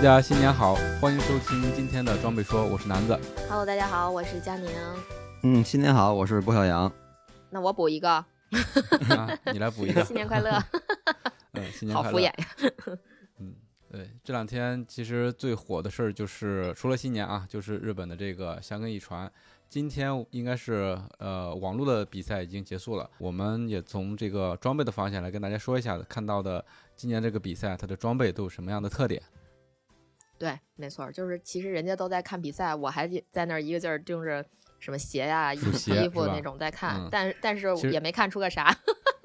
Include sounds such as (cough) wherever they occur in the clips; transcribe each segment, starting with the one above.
家新年好，欢迎收听今天的装备说，我是南子。Hello，大家好，我是佳宁。嗯，新年好，我是郭小阳。那我补一个，(laughs) 啊，你来补一个。(laughs) 新年快乐。(laughs) 嗯，新年好快乐。敷衍呀。嗯，对，这两天其实最火的事儿就是除了新年啊，就是日本的这个香根一传。今天应该是呃网络的比赛已经结束了，我们也从这个装备的方向来跟大家说一下看到的今年这个比赛它的装备都有什么样的特点。对，没错，就是其实人家都在看比赛，我还在那儿一个劲儿盯着什么鞋呀、衣服衣服那种在看，嗯但但是也没看出个啥，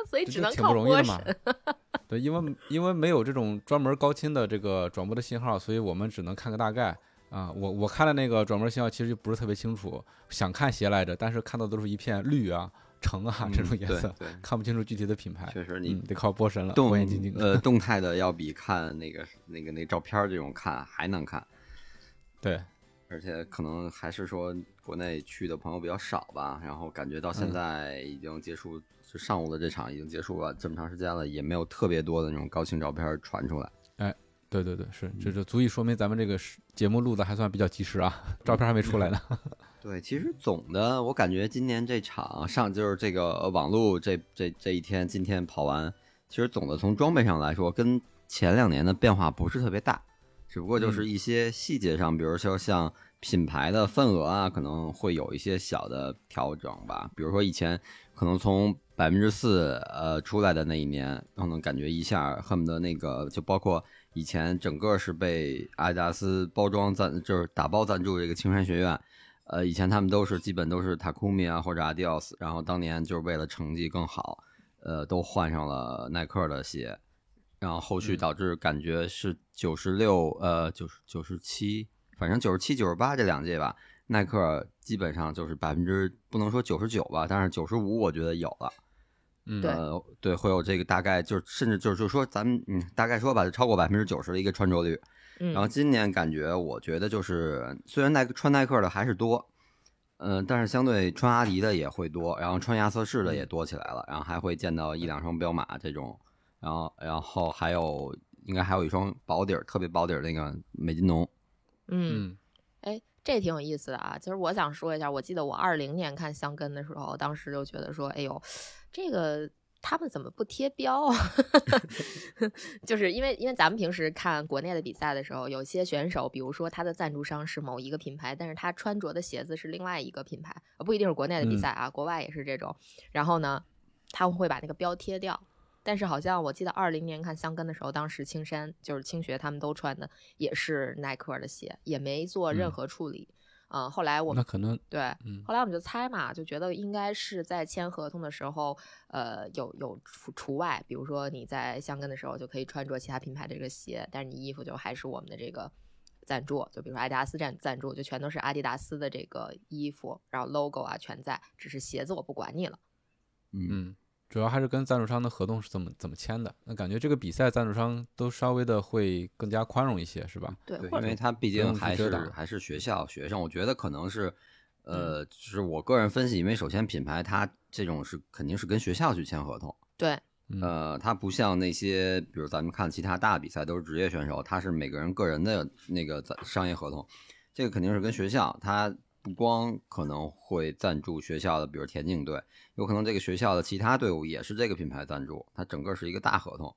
所以只能靠不容易的嘛播审。。对，因为因为没有这种专门高清的这个转播的信号，所以我们只能看个大概啊。我我看的那个转播信号其实就不是特别清楚，想看鞋来着，但是看到都是一片绿啊、橙啊这种颜色，对，看不清楚具体的品牌。确实你嗯，得靠波神了，动。呃 (laughs) 动态的要比看那个那个那照片这种看还难看，对，而且可能还是说国内去的朋友比较少吧，然后感觉到现嗯在已经结束，就上午的这场已经结束了这么长时间了，也没有特别多的那种高清照片传出来。哎对对对，是，嗯这就足以说明咱们这个节目录的还算比较及时啊，(laughs) 照片还没出来呢。(laughs) 对，其实总的我感觉今年这场上就是这个呃网路这这这一天，今天跑完，其实总的从装备上来说，跟前两年的变化不是特别大，只不过就是一些细节上，比如说像品牌的份额啊，可能会有一些小的调整吧。比如说以前可能从百分之四呃出来的那一年，可能感觉一下恨不得那个就包括以前整个是被阿迪达斯包装赞就是打包赞助这个青山学院。呃，以前他们都是基本都是 Takumi 啊或者 Adidas，然后当年就是为了成绩更好，呃，都换上了耐克的鞋，然后后续嗯导致感觉是九十六呃九十九十七，反正九十七九十八这两届吧，耐克基本上就是百分之不能说九十九吧，但是九十五我觉得有了。嗯，对呃，对，会有这个大概就是甚至就是就说咱们嗯大概说吧，超过百分之九十的一个穿着率。然后嗯，今年感觉，我觉得就是虽然耐克穿耐克的还是多，嗯、但是相对穿阿迪的也会多，然后穿亚瑟士的也多起来了，然后还会见到一两双彪马这种，然后然后还有应该还有一双薄底儿特别薄底儿那个美津浓，嗯，嗯。哎，这挺有意思的啊。其实我想说一下，我记得我二零年看香根的时候，当时就觉得说，哎呦，这个他们怎么不贴标啊？(laughs) 就是因为因为咱们平时看国内的比赛的时候，有些选手，比如说他的赞助商是某一个品牌，但是他穿着的鞋子是另外一个品牌，呃不一定是国内的比嗯赛啊，国外也是这种。然后呢，他们会把那个标贴掉。但是好像我记得二零年看香根的时候，当时青山就是青学他们都穿的也是耐克的鞋，也没做任嗯何处理。嗯，后来我们那可能对，嗯后来我们就猜嘛，就觉得应该是在签合同的时候，呃，有有除除外，比如说你在香根的时候就可以穿着其他品牌的这个鞋，但是你衣服就还是我们的这个赞助，就比如说阿迪达斯赞赞助，就全都是阿迪达斯的这个衣服，然后 logo 啊全在，只是鞋子我不管你了。嗯，嗯，主要还是跟赞助商的合同是怎么怎么签的。那感觉这个比赛赞助商都稍微的会更加宽容一些，是吧？对，因为他毕竟还是还是学校学生，我觉得可能是，呃，嗯就是我个人分析，因为首先品牌它这种是肯定是跟学校去签合同。对，嗯呃，它不像那些，比如咱们看其他大比赛都是职业选手，他是每个人个人的那个赞商业合同，这个肯定是跟学校，他不光可能会赞助学校的，比如田径队，有可能这个学校的其他队伍也是这个品牌赞助，它整个是一个大合同。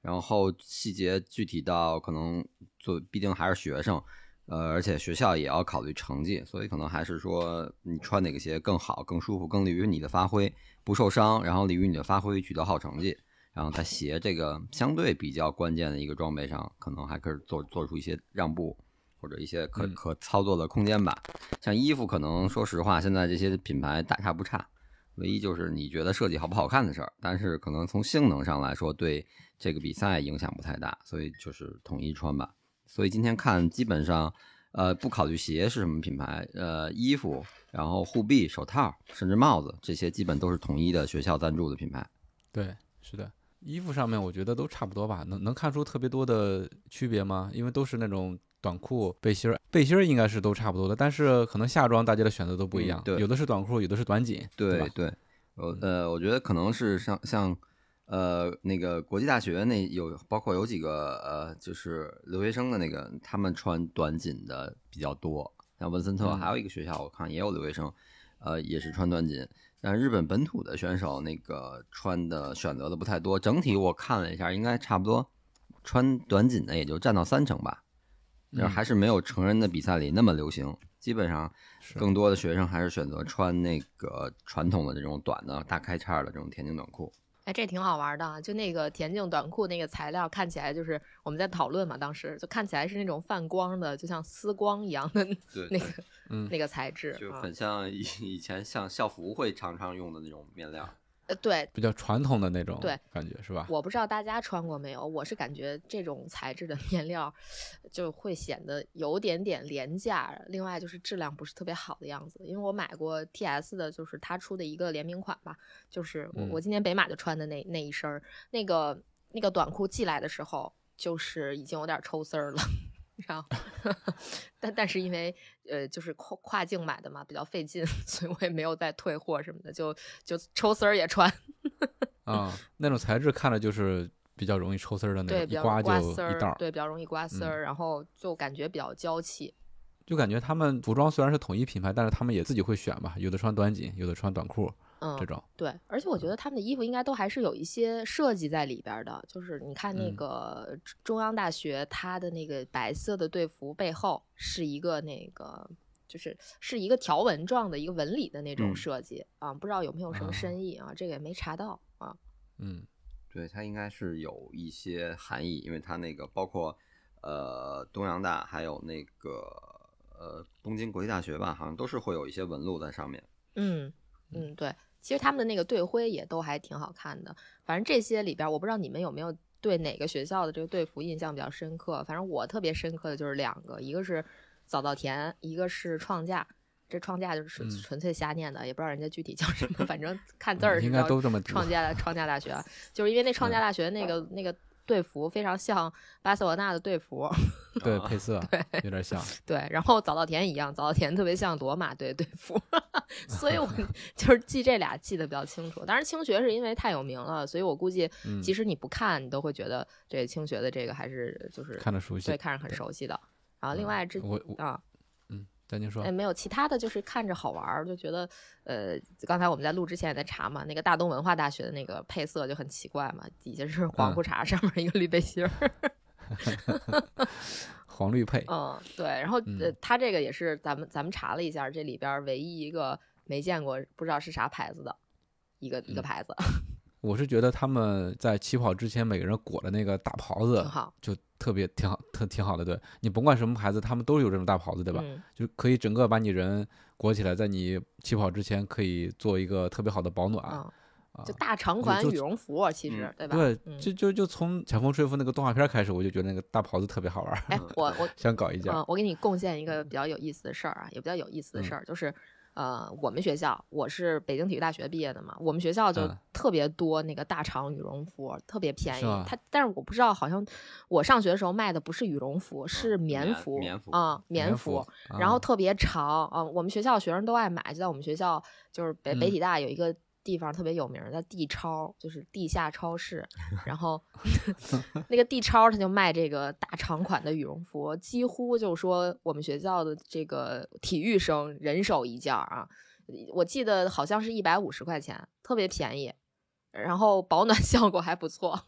然后细节具体到可能做，毕竟还是学生，呃，而且学校也要考虑成绩，所以可能还是说你穿哪个鞋更好、更舒服、更利于你的发挥，不受伤，然后利于你的发挥取得好成绩。然后在鞋这个相对比较关键的一个装备上，可能还可以做做出一些让步，或者一些可嗯可操作的空间吧。像衣服，可能说实话，现在这些品牌大差不差，唯一就是你觉得设计好不好看的事儿，但是可能从性能上来说，对这个比赛影响不太大，所以就是统一穿吧。所以今天看基本上，呃，不考虑鞋是什么品牌，呃，衣服，然后护臂、手套，甚至帽子，这些基本都是统一的学校赞助的品牌。对，是的，衣服上面我觉得都差不多吧，能能看出特别多的区别吗？因为都是那种短裤、背心儿，背心儿应该是都差不多的，但是可能夏装大家的选择都不一样，嗯对有的是短裤，有的是短紧，吧？对对，我呃，我觉得可能是像像呃那个国际大学那有包括有几个呃就是留学生的那个，他们穿短紧的比较多，像文森特嗯还有一个学校我看也有留学生，呃也是穿短紧。但是日本本土的选手那个穿的选择的不太多，整体我看了一下，应该差不多穿短紧的也就占到三成吧，就还是没有成人的比赛里那么流行。基本上更多的学生还是选择穿那个传统的这种短的大开叉的这种田径短裤。哎，这挺好玩的啊！就那个田径短裤那个材料，看起来就是我们在讨论嘛，当时就看起来是那种泛光的，就像丝光一样的对 (laughs) 那个嗯那个材质就啊。很像以以前像校服会常常用的那种面料。呃，对，比较传统的那种对感觉是吧？我不知道大家穿过没有，我是感觉这种材质的 (laughs) 面料就会显得有点点廉价，另外就是质量不是特别好的样子。因为我买过 TS 的，就是他出的一个联名款吧，就是我、嗯我今年北马就穿的那那一身儿，那个那个短裤寄来的时候，就是已经有点抽丝儿了。然后，(laughs) 但但是因为呃，就是跨跨境买的嘛，比较费劲，(laughs) 所以我也没有再退货什么的，就就抽丝儿也穿。(laughs) 啊、那种材质看着就是比较容易抽丝儿的那对，种，比较一刮就刮丝儿一道，对，比较容易刮丝嗯儿，然后就感觉比较娇气。就感觉他们服装虽然是统一品牌，但是他们也自己会选吧，有的穿短紧，有的穿短裤嗯这，种。对，而且我觉得他们的衣服应该都还是有一些设计在里边儿的，就是你看那嗯个中中央大学，它的那个白色的队服背后是一个那个。就是是一个条纹状的一个纹理的那种嗯设计、啊，不知道有没有什么啊深意啊？这个也没查到啊。嗯，对，它应该是有一些含义，因为它那个包括呃东洋大，还有那个呃东京国际大学吧，好像都是会有一些纹路在上面。嗯嗯，对，其实他们的那个队徽也都还挺好看的。反正这些里边儿，我不知道你们有没有对哪个学校的这个队服印象比较深刻。反正我特别深刻的就是两个，一个是早稻田，一个是创价。这创价就是纯嗯纯粹瞎念的，也不知道人家具体叫什么，(laughs) 反正看字儿是应该叫都这么读创价创价大学，就是因为那创价大学那个、那个队服非常像巴塞罗那的队服，对，啊配 (laughs) 色对有点像。对，然后早稻田一样，早稻田特别像罗马队队服，(laughs) 所以我 (laughs) 就是记这俩记得比较清楚。当然，青学是因为太有名了，所以我估计嗯即使你不看，你都会觉得这青学的这个还是就是看着熟悉对，看着很熟悉的。然后另嗯外这我我啊，哎，，没有其他的就是看着好玩儿，就觉得呃，刚才我们在录之前也在查嘛，那个大东文化大学的那个配色就很奇怪嘛，底下是黄嗯裤衩，上面一个绿背心儿。(laughs) 黄绿配，嗯，对，然后呃嗯，他这个也是咱们咱们查了一下，这里边儿唯一一个没见过，不知道是啥牌子的一个一个嗯。牌子，我是觉得他们在起跑之前每个人裹的那个大袍子，就特别挺好，特挺好的。对你甭管什么牌子，他们都有这种大袍子，对吧？嗯就可以整个把你人裹起来，在你起跑之前可以做一个特别好的保暖。嗯，啊就大长款羽绒服，其实嗯对吧？对，嗯就就就从强风吹拂那个动画片开始，我就觉得那个大袍子特别好玩儿，哎，我我 (laughs) 想搞一件。嗯，我给你贡献一个比较有意思的事儿啊，也比较有意思的嗯事儿，就是呃，我们学校我是北京体育大学毕业的嘛，我们学校就嗯。特别多那个大长羽绒服，特别便宜。它但是我不知道，好像我上学的时候卖的不是羽绒服，是棉棉服，棉服啊，棉服，啊然后特别长啊，我们学校学生都爱买，就在我们学校就是北北嗯。体大有一个地方特别有名儿，叫地超，就是地下超市。(laughs) 然后那个地超他就卖这个大长款的羽绒服，几乎就说我们学校的这个体育生人手一件儿啊。我记得好像是一百五十块钱，特别便宜，然后保暖 (laughs) 效果还不错，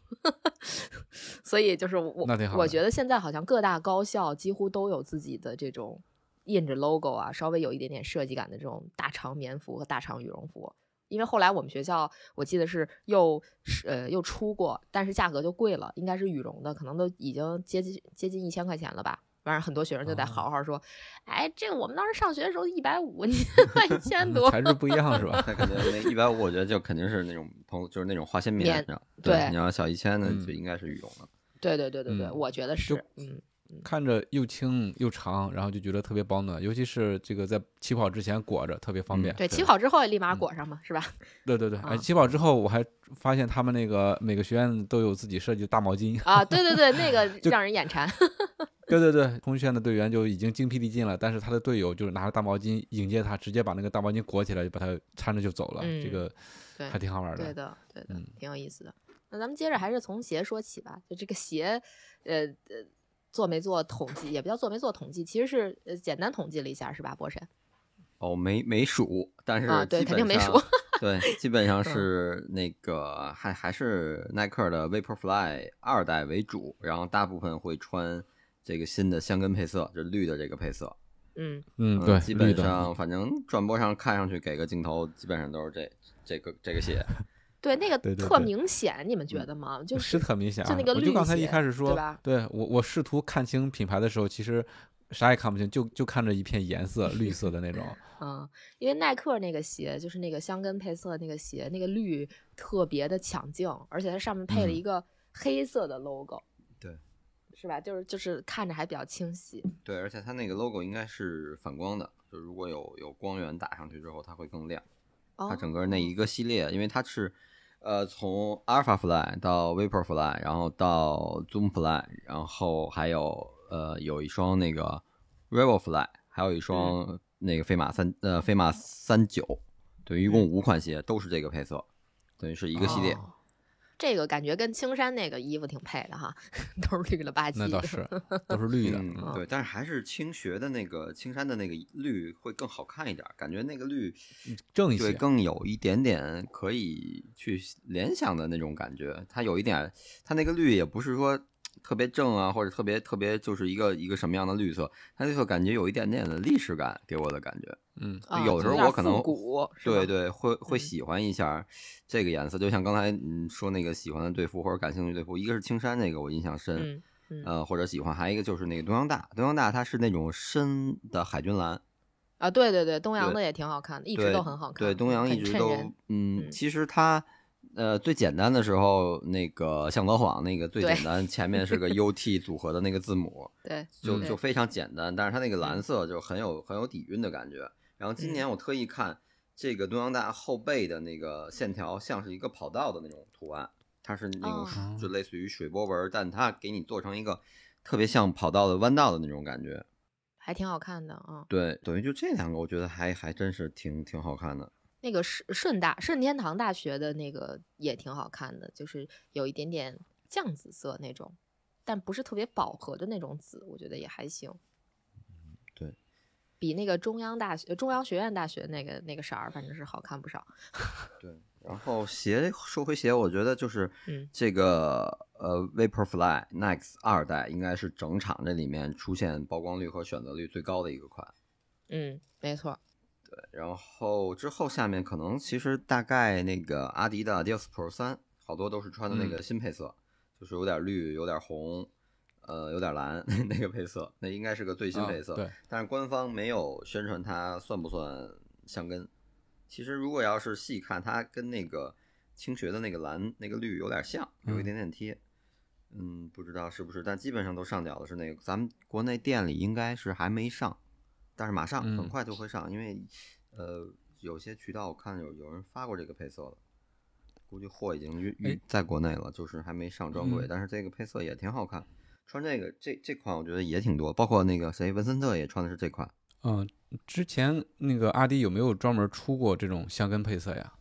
(laughs) 所以就是我我觉得现在好像各大高校几乎都有自己的这种印着 logo 啊，稍微有一点点设计感的这种大长棉服和大长羽绒服。因为后来我们学校我记得是又是呃又出过，但是价格就贵了，应该是羽绒的，可能都已经接近接近一千块钱了吧。反正很多学生就得哦好好说，哎，这个我们当时上学的时候一百五，你 (laughs) 卖一千多，材质不一样是吧？(laughs) 那肯定那一百五，我觉得就肯定是那种朋，就是那种化纤棉对你要小一千的嗯就应该是羽绒的。对对对对对，嗯我觉得是嗯。看着又轻又长，然后就觉得特别保暖，尤其是这个在起跑之前裹着特别方嗯便。对，对起跑之后也立马裹上嘛，是吧？对对对，啊哎，起跑之后我还发现他们那个每个学院都有自己设计的大毛巾。啊，对对对，(laughs) 那个让人眼馋。对 (laughs) 对对，通炫的队员就已经精疲力尽了，但是他的队友就是拿着大毛巾迎接他，直接把那个大毛巾裹起来，就把他搀着就走了，这嗯个还挺好玩的对的，对的嗯，挺有意思的。那咱们接着还是从鞋说起吧。就这个鞋，呃呃，做没做统计，也不叫做没做统计，其实是呃简单统计了一下，是吧，博神？哦，没没数，但是啊对肯定没数 (laughs) 对，基本上嗯是那个还还是耐克的 Vaporfly 二代为主，然后大部分会穿这个新的香根配色，就是绿的这个配色。嗯，嗯，对，基本上反正转播上看上去给个镜头，基本上都是这这个这个鞋。对，那个特明显，你们觉得吗？就是特明显啊！就那个绿我就刚才一开始说，对吧对我我试图看清品牌的时候，其实啥也看不清，就就看着一片颜色，绿色的那种。(laughs) 嗯，因为耐克那个鞋就是那个香根配色那个鞋，那个绿特别的抢镜，而且它上面配了嗯一个黑色的 logo，、对，是吧？就是就是看着还比较清晰。对，而且它那个 logo 应该是反光的，就如果有有光源打上去之后，它会更亮。它哦，整个那一个系列，因为它是呃从 Alpha Fly 到 Vapor Fly，然后到 Zoom Fly，然后还有呃有一双那个 Revo Fly，还有一双那个飞马三呃飞马三九，对，一共五款鞋都是这个配色，等于是一个系列。哦这个感觉跟青山那个衣服挺配的哈，(laughs) 都是绿了吧唧的。那倒是，(laughs) 都是绿的。嗯，对，但是还是青学的那个青山的那个绿会更好看一点，感觉那个绿，正一些。更有一点点可以去联想的那种感觉。它有一点，它那个绿也不是说特别正啊，或者特别特别就是一个一个什么样的绿色，它就会感觉有一点点的历史感，给我的感觉。嗯，啊有时候我可能对对，会会嗯喜欢一下这个颜色，就像刚才嗯说那个喜欢的队服或者感兴趣的队服，一个是青山那个我印象深，嗯嗯呃或者喜欢，还有一个就是那个东洋大，东洋大它是那种深的海军蓝，啊，对对对，东洋的也挺好看的，一直都很好看。对，东洋一直都嗯其实它呃最简单的时候，那个向德晃那个最简单，前面是个 (laughs) UT 组合的那个字母，对，就就非常简单，但是它那个蓝色就很有很有底蕴的感觉。然后今年我特意看这个东洋大后背的那个线条，像是一个跑道的那种图案，它是那种哦就类似于水波纹，但它给你做成一个特别像跑道的弯道的那种感觉。还挺好看的啊。对，等于就这两个，我觉得还还真是挺挺好看的。那个顺顺大顺天堂大学的那个也挺好看的，就是有一点点酱紫色那种，但不是特别饱和的那种紫，我觉得也还行。对，比那个中央大学、中央学院大学那个那个色儿，反正是好看不少。对，(laughs) 然后鞋说回鞋，我觉得就是嗯这个呃 Vaporfly Next 二代应该是整场这里面出现曝光率和选择率最高的一个款。嗯，没错。然后之后下面可能其实大概那个阿迪的 Adios Pro 三，好多都是穿的那个新配色，就是有点绿，有点红，呃，有点蓝 (laughs) 那个配色，那应该是个最新啊配色。对，但是官方没有宣传它算不算香根。其实如果要是细看，它跟那个青学的那个蓝、那个绿有点像，有一点点贴。嗯，不知道是不是，但基本上都上脚的是那个。咱们国内店里应该是还没上，但是马上很嗯快就会上，因为呃有些渠道我看有有人发过这个配色了，估计货已经运运哎在国内了，就是还没上专柜。嗯但是这个配色也挺好看，穿这个这这款我觉得也挺多，包括那个谁文森特也穿的是这款。嗯，之前那个阿迪有没有专门出过这种香根配色呀？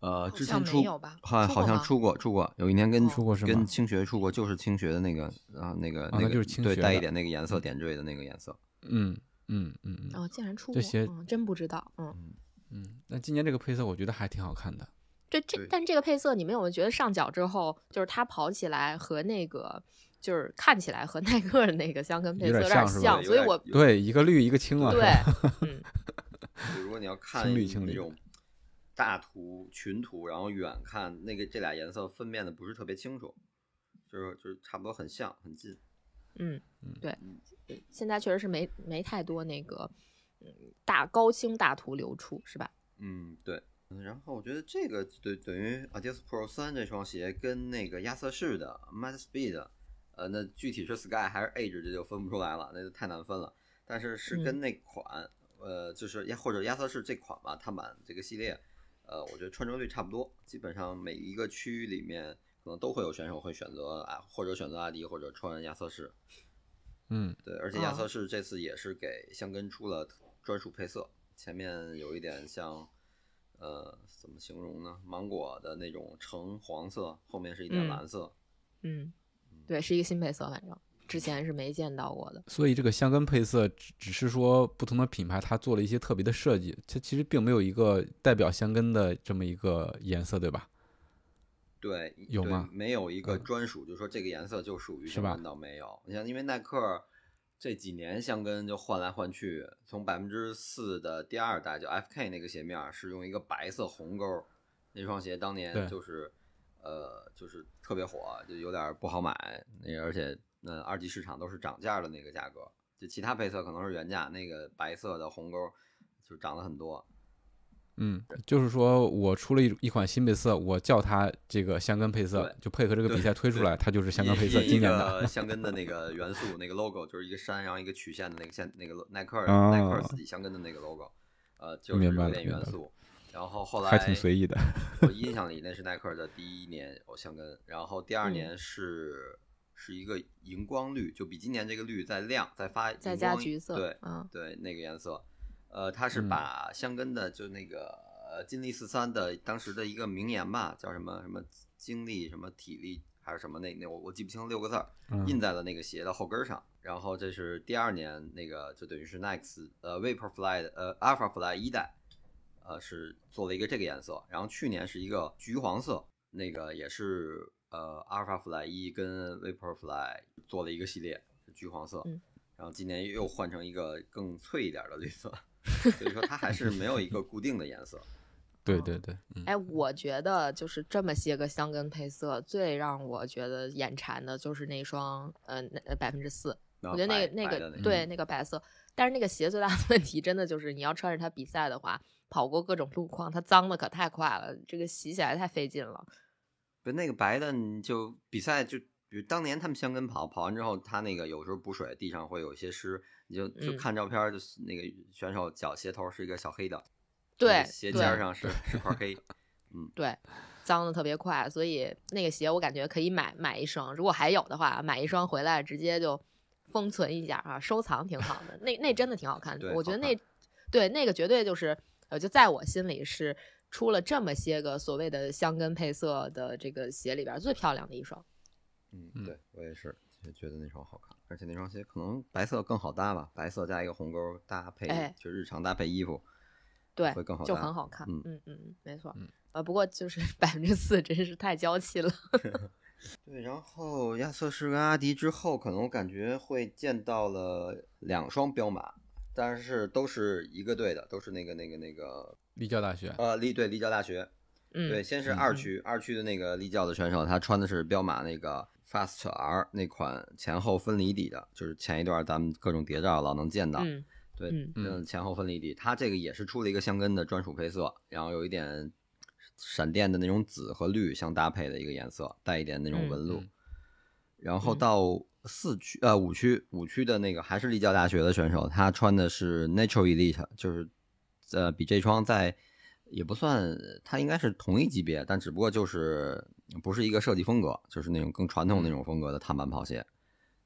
呃，之前出没有吧好像出过出过，有一年跟哦出过跟青学出过，就是青学的那个啊那个那个就是青对带一点那个颜色点缀的那个颜色。嗯嗯嗯嗯哦，竟然出过，这鞋嗯，真不知道。嗯，嗯。那今年这个配色我觉得还挺好看的。这这但这个配色，你们有没有觉得上脚之后，就是它跑起来和那个，就是看起来和耐克的那个香根配色有点像所以我对，一个绿一个青啊。(laughs) (laughs) 是对如果你要看青绿青绿那种大图群图，然后远看那个这俩颜色分辨的不是特别清楚，就是就是差不多很像很近。嗯，对，现在确实是没没太多那个嗯大高清大图流出，是吧？嗯，对。嗯然后我觉得这个对等于 Adidas Pro 三这双鞋跟那个亚瑟士的 Max Speed，呃，那具体是 Sky 还是 Age 这就分不出来了，那就太难分了。但是是跟那款，呃，就是亚或者亚瑟士这款吧，碳板这个系列，呃，我觉得穿着率差不多，基本上每一个区域里面可能都会有选手会选择啊，或者选择阿迪，或者穿亚瑟士。嗯，对，而且亚瑟士这次也是给香根出了专属配色，前面有一点像，呃，怎么形容呢？芒果的那种橙黄色，后面是一点嗯蓝色。嗯，对，是一个新配色，反正之前是没见到过的。所以这个香根配色只只是说不同的品牌它做了一些特别的设计，它其实并没有一个代表香根的这么一个颜色，对吧？对，对有吗没有一个嗯专属，就是说这个颜色就属于是吧香根，倒没有。你像，因为耐克这几年香根就换来换去，从百分之四的第二代就 FK 那个鞋面儿是用一个白色红勾儿，那双鞋当年就是呃就是特别火，就有点不好买，那而且呃二级市场都是涨价的那个价格，就其他配色可能是原价，那个白色的红勾儿就涨了很多。嗯，就是说我出了一一款新配色，我叫它这个香根配色，就配合这个比赛推出来，它就是香根配色印经典的。(laughs) 香根的那个元素，那个 logo 就是一个山，然后一个曲线的那个线，那个耐克耐克儿自己香根的那个 logo，呃，就是明白有点元素。然后后来还挺随意的。我印象里那是耐克的第一年有香根，然后第二嗯年是是一个荧光绿，就比今年这个绿再亮，再发再加橘色，对嗯对，那个颜色，呃，他是嗯把香根的就那个呃金立四三的当时的一个名言吧，叫什么什么精力什么体力还是什么那那我我记不清六个字儿，印嗯在了那个鞋的后跟上。然后这是第二年那个就等于是 Next 呃 Vaporfly 的呃 Alphafly 一代，呃是做了一个这个颜色。然后去年是一个橘黄色，那个也是呃 Alphafly 一跟 Vaporfly 做了一个系列是橘黄色。嗯然后今年又换成一个更翠一点的绿色，所以说它还是没有一个固定的颜色。(laughs) 对对对，嗯，哎，我觉得就是这么些个香根配色，最让我觉得眼馋的就是那双，呃，那百分之四。我我觉得那个那个对那个白色，但是那个鞋最大的问题真的就是你要穿着它比赛的话，跑过各种路况，它脏的可太快了，这个洗起来太费劲了。不，那个白的你就比赛就，比如当年他们香根跑，跑完之后，它那个有时候补水，地上会有一些湿，你就就嗯看照片儿，就是那个选手脚鞋头是一个小黑的，对鞋尖儿上是 (laughs) 是块黑，嗯 (laughs) 对，脏的特别快，所以那个鞋我感觉可以买买一双，如果还有的话，买一双回来直接就封存一下啊，收藏挺好的。那那真的挺好看的，我觉得那对那个绝对就是呃，就在我心里是出了这么些个所谓的香根配色的这个鞋里边儿最漂亮的一双。嗯，嗯对我也是，就觉得那双好看，而且那双鞋可能白色更好搭吧，白色加一个红勾搭配，哎就日常搭配衣服，对会更好，就很好看。嗯嗯嗯，没错。嗯呃，不过就是 (laughs) 百分之四真是太娇气了。(laughs) 对，然后亚瑟士跟阿迪之后，可能我感觉会见到了两双彪马，但是都是一个队的，都是那个那个那个立教大学，呃立对立教大学。嗯，对，先是二区，二区的那个立教的选手，他穿的是彪马那个 Fast R 那款前后分离底的，就是前一段咱们各种谍照老能见到。嗯对，嗯嗯前后分离底，它这个也是出了一个香根的专属配色，然后有一点闪电的那种紫和绿相搭配的一个颜色，带一点那种嗯纹路。嗯然后嗯到四区呃五区五区的那个还是立教大学的选手，他穿的是 Natural Elite，就是呃比这双在也不算，他应该是同一级别，但只不过就是不是一个设计风格，就是那种更传统那种风格的碳板跑鞋。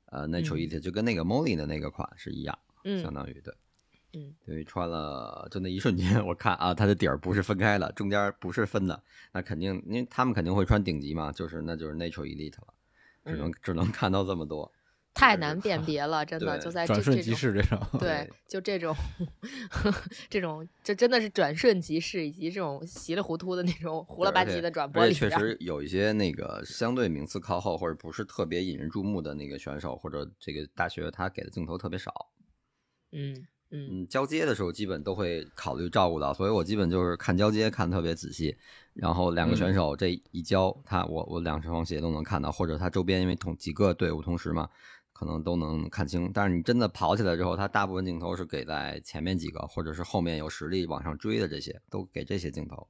呃，Natural 嗯 Elite 就跟那个 Molly 的那个款是一样，嗯相当于对。嗯等于穿了，就那一瞬间，(laughs) 我看啊，它的底儿不是分开的，中间不是分的，那肯定，因为他们肯定会穿顶级嘛，就是那就是 Natural Elite 了，只能、只能看到这么多，太难辨别了，(laughs) 真的就在这转瞬即逝这种。(laughs) (laughs) 对对，就这种这种，这真的是转瞬即逝，以及这种稀里糊涂的那种糊了吧唧的转播里边儿。实有一些那个相对名次靠后或者不是特别引人注目的那个选手或者这个大学，他给的镜头特别少，嗯嗯嗯，交接的时候基本都会考虑照顾到，所以我基本就是看交接看特别仔细，然后两个选手这一交，他我我两双鞋都能看到，或者他周边因为同几个队伍同时嘛，可能都能看清。但是你真的跑起来之后，它大部分镜头是给在前面几个，或者是后面有实力往上追的这些，都给这些镜头。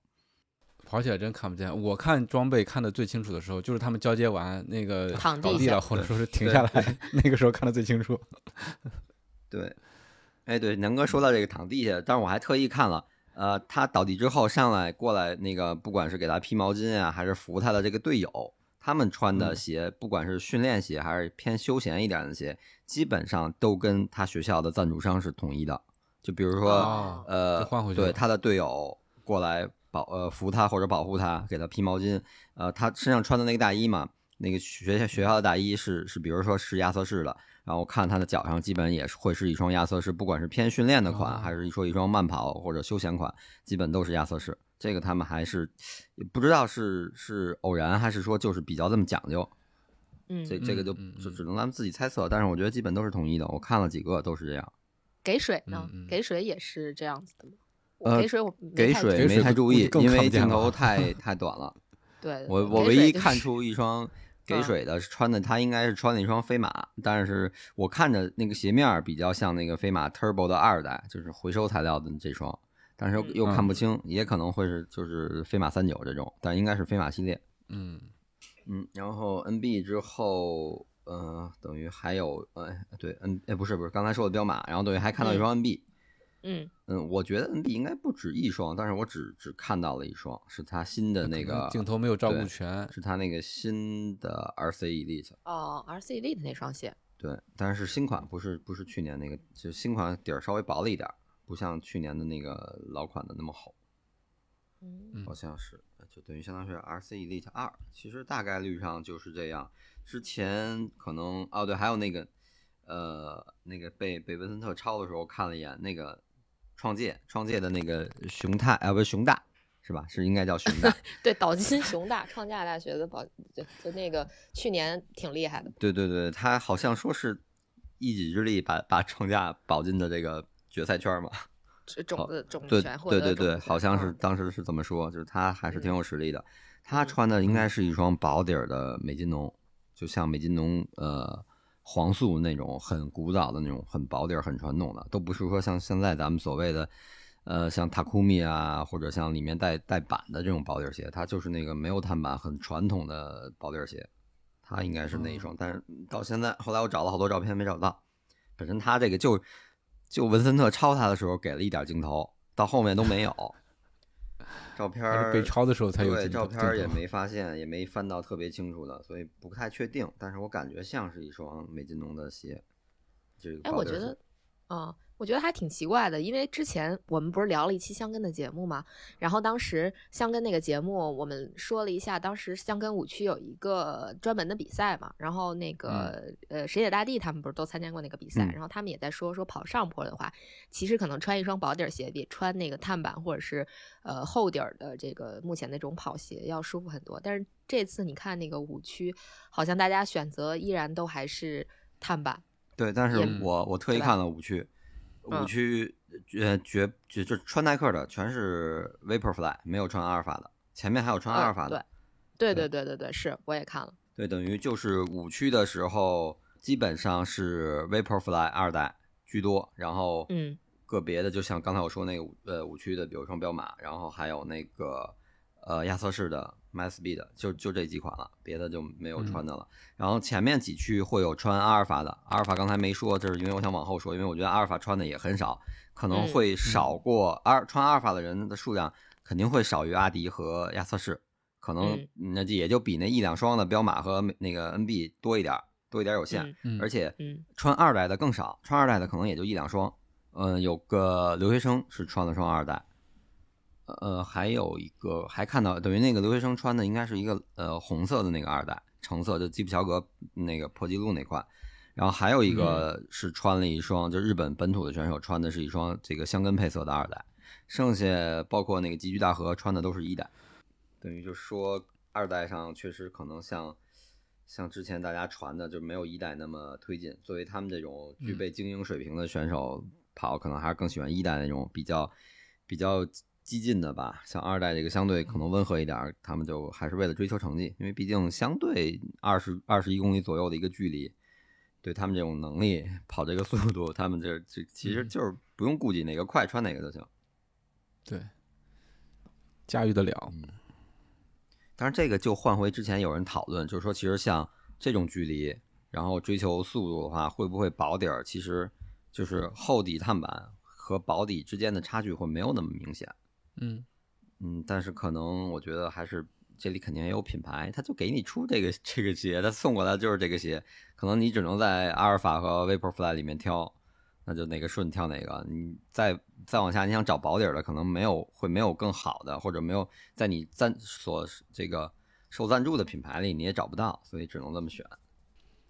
跑起来真看不见。我看装备看的最清楚的时候，就是他们交接完那个躺地倒地了，或者说是停下来，(laughs) 那个时候看的最清楚。(laughs) 对，哎，对，南哥说到这个躺地下，但是我还特意看了，呃，他倒地之后上来过来，那个不管是给他披毛巾啊，还是扶他的这个队友，他们穿的嗯鞋，不管是训练鞋还是偏休闲一点的鞋，基本上都跟他学校的赞助商是统一的。就比如说，哦呃换回，去对他的队友过来保呃扶他或者保护他，给他披毛巾，呃，他身上穿的那个大衣嘛，那个学校学校的大衣是是，比如说是亚瑟士的，然后我看他的脚上基本也是会是一双亚瑟士，不管是偏训练的款，哦还是一说一双慢跑或者休闲款，基本都是亚瑟士。这个他们还是不知道是是偶然还是说就是比较这么讲究，嗯，这这个就就只能咱们自己猜测，但是我觉得基本都是统一的。我看了几个都是这样。给水呢？给水也是这样子的吗？呃给水我没给太注意水没太注意，因为镜头 (laughs) 太太短了。对，我我唯一看出一双 (laughs) 给嗯水的是穿的，他应该是穿了一双飞马，但是我看着那个鞋面比较像那个飞马 Turbo 的二代，就是回收材料的这双，但是又嗯又看不清，也可能会是就是飞马三九这种，但应该是飞马系列。嗯，嗯，然后 NB 之后，呃，等于还有，呃，对，N，哎，不是不是，刚才说的彪马，然后等于还看到一双 NB，嗯嗯，我觉得 NB 应该不止一双，但是我只只看到了一双，是他新的那个镜头没有照顾全。是他那个新的 RC Elite，哦，RC Elite 那双鞋，对，但是新款不是不是去年那个，就新款底儿稍微薄了一点儿，不像去年的那个老款的那么好，嗯嗯好像是，就等于相当于是 RC Elite 二，其实大概率上就是这样。之前可能哦对，还有那个呃那个被被文森特抄的时候看了一眼那个创界创界的那个熊太啊不是熊大是吧？是应该叫熊大。(laughs) 对，岛津熊大，创价大学的保，就就那个去年挺厉害的，对对对，他好像说是一己之力把把创价保进的这个决赛圈嘛。(laughs) 是种子种对子权获对对对，好像是嗯当时是这么说，就是他还是挺有实力的。他嗯穿的应该是一双薄底儿的美津浓，就像美津浓呃黄素那种很古早的那种很薄底儿、很传统的，都不是说像现在咱们所谓的呃像 Takumi 啊，或者像里面带带板的这种薄底儿鞋，它就是那个没有碳板、很传统的薄底儿鞋。它应该是那一双，但是到现在后来我找了好多照片没找到。本身他这个就就文森特抄他的时候给了一点镜头，到后面都没有。照片被抄的时候才有对，照片也没发现，也没翻到特别清楚的，所以不太确定。但是我感觉像是一双美津浓的鞋。这个哎，我觉得，嗯，我觉得还挺奇怪的，因为之前我们不是聊了一期香根的节目嘛，然后当时香根那个节目，我们说了一下，当时香根五区有一个专门的比赛嘛，然后那个、呃水野大地他们不是都参加过那个比赛，嗯然后他们也在说说跑上坡的话，其实可能穿一双薄底儿鞋比穿那个碳板或者是呃厚底儿的这个目前那种跑鞋要舒服很多，但是这次你看那个五区，好像大家选择依然都还是碳板。对，但是我我特意看了五区，嗯五区呃绝就就穿耐克的全是 Vaporfly，没有穿阿尔法的，前面还有穿阿尔法的。嗯对对对对对对对，是我也看了。对，等于就是五区的时候，基本上是 Vaporfly 二代居多，然后嗯个别的就像刚才我说那个五呃五区的，比如说彪马，然后还有那个呃亚瑟士的 m y Speed，就就这几款了，别的就没有穿的了。然后前面几区会有穿阿尔法的，阿尔法刚才没说，就是因为我想往后说，因为我觉得阿尔法穿的也很少，可能嗯会少过阿尔穿阿尔法的人的数量肯定会少于阿迪和亚瑟士。可能嗯那就也就比那一两双的彪马和那个 NB 多一点儿，多一点儿有限。而且嗯穿二代的更少，穿二代的可能也就一两双。嗯、有个留学生是穿了双二代，呃，还有一个还看到，等于那个留学生穿的应该是一个呃红色的那个二代，橙色就基普乔格那个破纪录那款。然后还有一个是穿了一双，就日本本土的选手穿的是一双这个香根配色的二代，剩下包括那个吉居大和穿的都是一代。等于就说二代上确实可能像像之前大家传的，就没有一代那么推进。作为他们这种具备精英水平的选手跑，可能还是更喜欢一代那种比较比较激进的吧。像二代这个相对可能温和一点，他们就还是为了追求成绩，因为毕竟相对二十二十一公里左右的一个距离，对他们这种能力跑这个速度，他们这这其实嗯就是不用顾忌哪个快穿哪个就行。对，驾驭得了。但是，这个就换回之前有人讨论，就是说，其实像这种距离，然后追求速度的话，会不会保底儿其实就是厚底碳板和保底之间的差距会没有那么明显。嗯，嗯，但是可能我觉得还是这里肯定也有品牌，他就给你出这个这个鞋，他送过来就是这个鞋，可能你只能在阿尔法和 Vaporfly 里面挑，那就哪个顺挑哪个。你再再往下，你想找保底的，可能没有会没有更好的，或者没有在你赞所这个受赞助的品牌里你也找不到，所以只能这么选。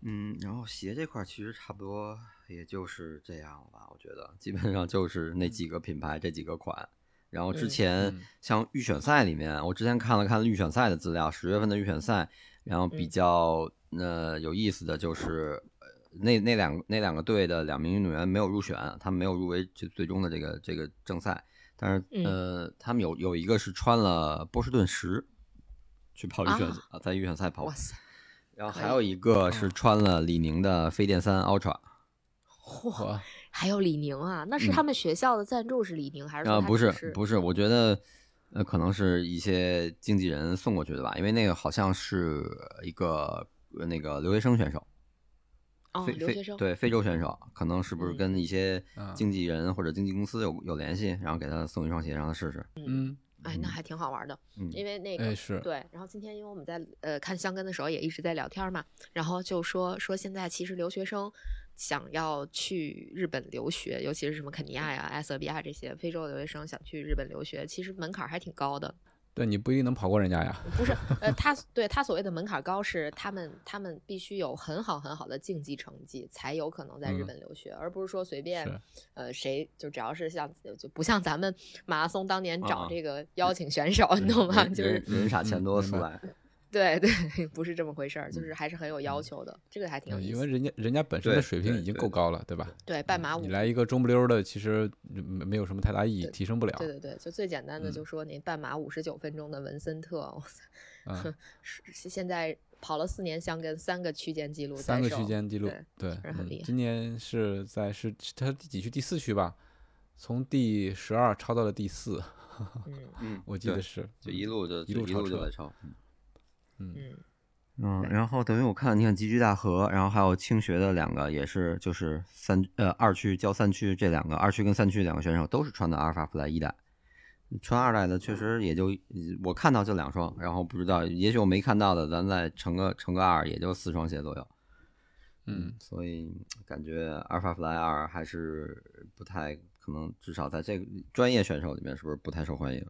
嗯，然后鞋这块其实差不多也就是这样了吧，我觉得基本上就是那几个品牌这几个款。然后之嗯前嗯。像预选赛里面，我之前看了看预选赛的资料，十月份的预选赛，然后比嗯。较呃有意思的就是，呃那那两那两个队的两名运动员没有入选，他们没有入围最最终的这个这个正赛，但是嗯。呃他们有有一个是穿了波士顿十去跑预选在预选赛跑哇，塞，然后还有一个是穿了李宁的飞电三 Ultra。嚯，我还有李宁啊？那是他们学校的赞助是李宁，还是说啊，他不是不是，我觉得呃可能是一些经纪人送过去的吧，因为那个好像是一个呃那个留学生选手，哦留学生？对非洲选手，可能是不是嗯跟一些啊经纪人或者经纪公司有有联系，然后给他送一双鞋让他试试。嗯，哎，那还挺好玩的，嗯因为那个、哎是对。然后今天因为我们在呃看香根的时候也一直在聊天嘛，然后就说说现在其实留学生想要去日本留学，尤其是什么肯尼亚呀、埃塞俄比亚这些非洲留学生想去日本留学，其实门槛还挺高的。对你不一定能跑过人家呀。不是，(laughs) 呃，他对他所谓的门槛高是他们他们必须有很好很好的竞技成绩，才有可能在日嗯本留学，而不是说随便呃谁就只要是像就不像咱们马拉松当年找这个邀请选手，你懂吗？就是人人傻钱多嗯明白速来，对 (laughs) 对，不是这么回事儿，就是还是很有要求的，这个还挺有嗯，意思。因为人家人家本身的水平已经够高了，对吧？对半马五你，来一个中不溜儿的，其实没没有什么太大意义，提升不了。对对对，就最简单的嗯就说那半马五十九分钟的文森特，哇 (laughs) 现在跑了四年香根，三个区间记录三个区间记录对，对，嗯是很厉害今年是在是他第几区？第四区吧，从第十二超到了第四，(laughs) 嗯嗯，我记得是，就一路就一路超车路就在超。嗯嗯嗯，然后等于我看，你看集聚大河，然后还有清学的两个，也是就是三呃二区交三区这两个二区跟三区两个选手都是穿的阿尔法 fly 一代，穿二代的确实也就我看到就两双，然后不知道，也许我没看到的，咱再乘个乘个二，也就四双鞋左右。嗯，所以感觉阿尔法 fly 二还是不太可能，至少在这个专业选手里面是不是不太受欢迎？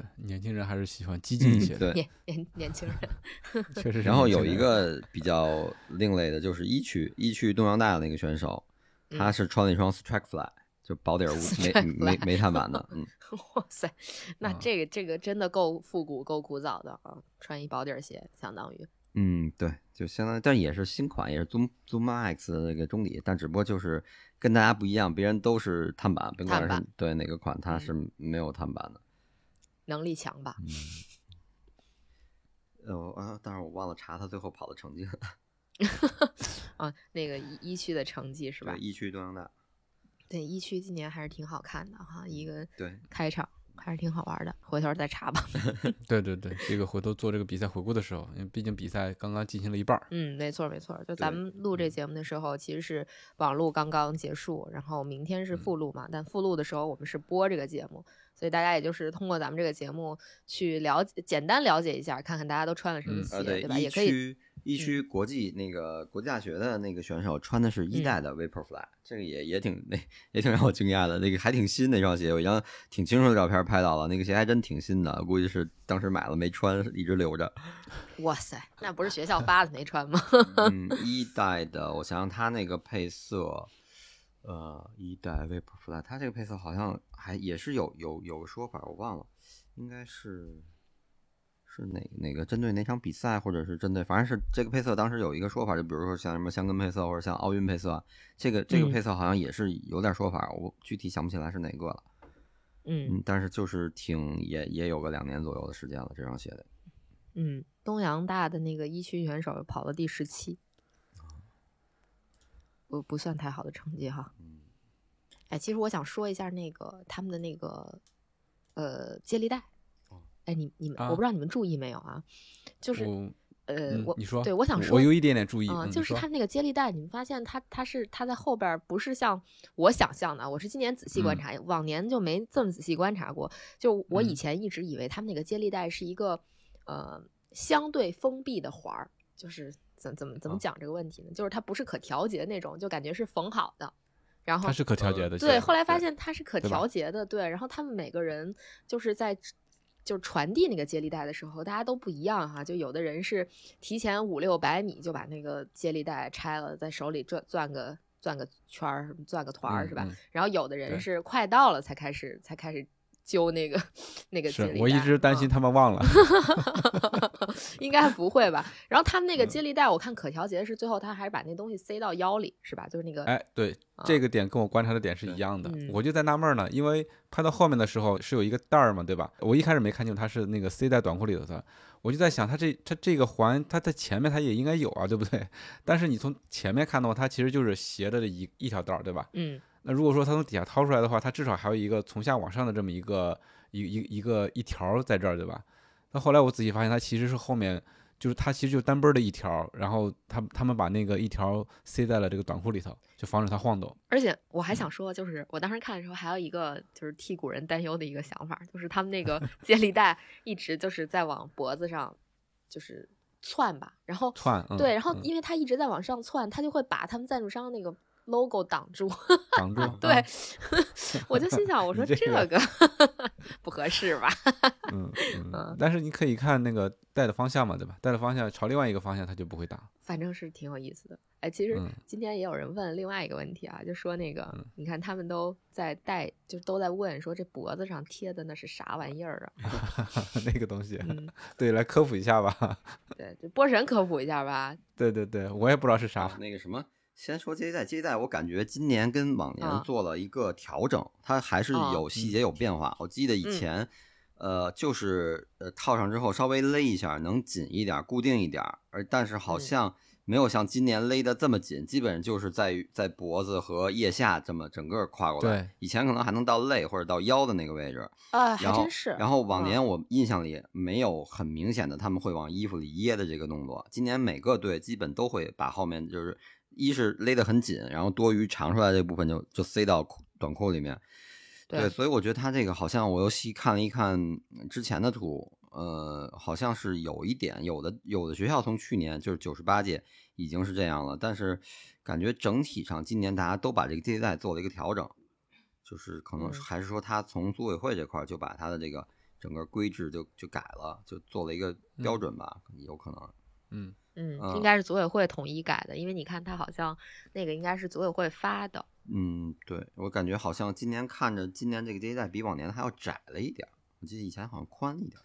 对，年轻人还是喜欢激进一些的，对，(laughs) 年年年轻人，(laughs) 确实。然后有一，个比较另类的，就是一区一区东洋大的那个选手，他嗯。是穿了一双 Strikefly，就薄底儿无没没没碳板的，嗯，(laughs) 哇塞，那啊。这个这个真的够复古够古早的啊，穿一薄底儿鞋，相当于。嗯，对，就相当于，但也是新款，也是 Zoom Zoom X 的那个中底，但只不过就是跟大家不一样，别人都是碳板，甭管是对哪个款，它嗯。是没有碳板的。能力强吧？呃，我啊，但是我忘了查他最后跑的成绩了。啊，(laughs) 那个一一区的成绩是吧对，？一区东洋大，对，一区今年还是挺好看的哈，一个对，开场还是挺好玩的，回头再查吧。(laughs) 对对对，这个回头做这个比赛回顾的时候，因为毕竟比赛刚刚进行了一半儿，嗯，没错没错，就咱们录这节目的时候，其实是网路刚刚结束，然后明天是复录嘛，但复录的时候我们是播这个节目，所以大家也就是通过咱们这个节目去了解，简单了解一下，看看大家都穿了什么嗯鞋，呃，对，吧？也可以，区一区国际那个国际大学的那个选手穿的是一嗯代的 Vaporfly，、这个也也挺那 (laughs) 也挺让我惊讶的，那个还挺新那双鞋，有一张挺清楚的照片拍到了，那个鞋还真挺新的，估计是当时买了没穿，一直留着。哇塞，那不是学校发的没穿吗？嗯，一代的，我想想，它那个配色，呃，一代 Vaporfly，它这个配色好像还也是有有有个说法，我忘了，应该是是哪哪个针对哪场比赛，或者是针对，反正是这个配色当时有一个说法，就比如说像什么香根配色或者像奥运配色，这个这个嗯配色好像也是有点说法，我具体想不起来是哪个了。嗯嗯，但是就是挺也也有个两年左右的时间了，这双鞋的。嗯，东洋大的那个一区选手跑了第十七，不不算太好的成绩哈。嗯哎，其实我想说一下那个他们的那个呃接力带哦。哎，你你们、啊我不知道你们注意没有啊？就是我呃，我嗯你说，对我想说，我有一点点注意，啊、嗯就是它那个接力带，你们发现它它是它在后边儿不是像我想象的，我是今年仔细观嗯察，往年就没这么仔细观察过。就我以嗯前一直以为他们那个接力带是一个呃相对封闭的环儿，就是怎怎么怎么啊讲这个问题呢？就是它不是可调节那种，就感觉是缝好的。然后它是可调节的，对，后来发现它是可调节的，对。然后他们每个人就是在就是传递那个接力带的时候，大家都不一样哈。就有的人是提前五六百米就把那个接力带拆了，在手里转转个转个圈儿，转个团儿、是吧？然后有的人是快到了才开始才开始揪那个 (laughs) 那个接力带。我一直担心嗯他们忘了，(laughs) (laughs) 应该不会吧？然后他们那个嗯接力带，我看可调节是最后他还是把那东西塞到腰里，是吧？就是那个哎，对，啊这个点跟我观察的点是一样的嗯，我就在纳闷儿呢，因为拍到后面的时候是有一个带儿嘛，对吧？我一开始没看清它是那个塞在短裤里头的，我就在想，它这它这个环，它在前面它也应该有啊，对不对？但是你从前面看的话，它其实就是斜着的一一条道儿，对吧？嗯那如果说它从底下掏出来的话，它至少还有一个从下往上的这么一个一一一个一条儿在这儿，对吧？那后来我仔细发现，它其实是后面就是它其实就单奔儿的一条儿，然后他他们把那个一条塞在了这个短裤里头，就防止它晃动。而且我嗯还想说，就是我当时看的时候，还有一个就是替古人担忧的一个想法，就是他们那个 (laughs) 接力带一直就是在往脖子上就是窜吧，然后窜，嗯、对，然后嗯因为它一直在往上窜，它就会把他们赞助商那个 logo 挡住。挡住，(laughs) 对啊，(laughs) 我就心想，我说这个个不合适吧？(laughs) 嗯但是你可以看那个带的方向嘛，对吧？带的方向朝另外一个方向，它就不会挡。反正是挺有意思的。哎，其实嗯今天也有人问另外一个问题啊，就说那个，嗯你看他们都在带，就都在问说这脖子上贴的那是啥玩意儿啊？那个东西，嗯，对，来科普一下吧。对，就波神科普一下吧。对对对，我也不知道是啥啊，。那个什么，先说接力带，接力带我感觉今年跟往啊年做了一个调整，它还是有细节有变化。我记得以嗯前，呃，就是呃套上之后稍微勒一下，能紧一点，固定一点，而但是好嗯像没有像今年勒得这么紧，基本上就是在在脖子和腋下这么整个跨过来对。以前可能还能到肋或者到腰的那个位置，啊，还然后真是。然后往嗯年我印象里没有很明显的他们会往衣服里掖的这个动作，今年每个队基本都会把后面就是一是勒得很紧，然后多余长出来这部分就就塞到裤短裤里面。对所以我觉得他这个好像我又细看了一看之前的图，呃，好像是有一点，有的有的学校从去年就是九十八届已经是这样了，但是感觉整体上今年大家都把这个接力带做了一个调整，就是可能还是说他从组委会这块儿就把他的这个整个规制就就改了，就做了一个标准吧，有可能。嗯，嗯，啊应该是组委会统一改的，因为你看他好像那个应该是组委会发的。嗯，对我感觉好像今年看着今年这个接力带比往年还要窄了一点儿，我记得以前好像宽一点儿，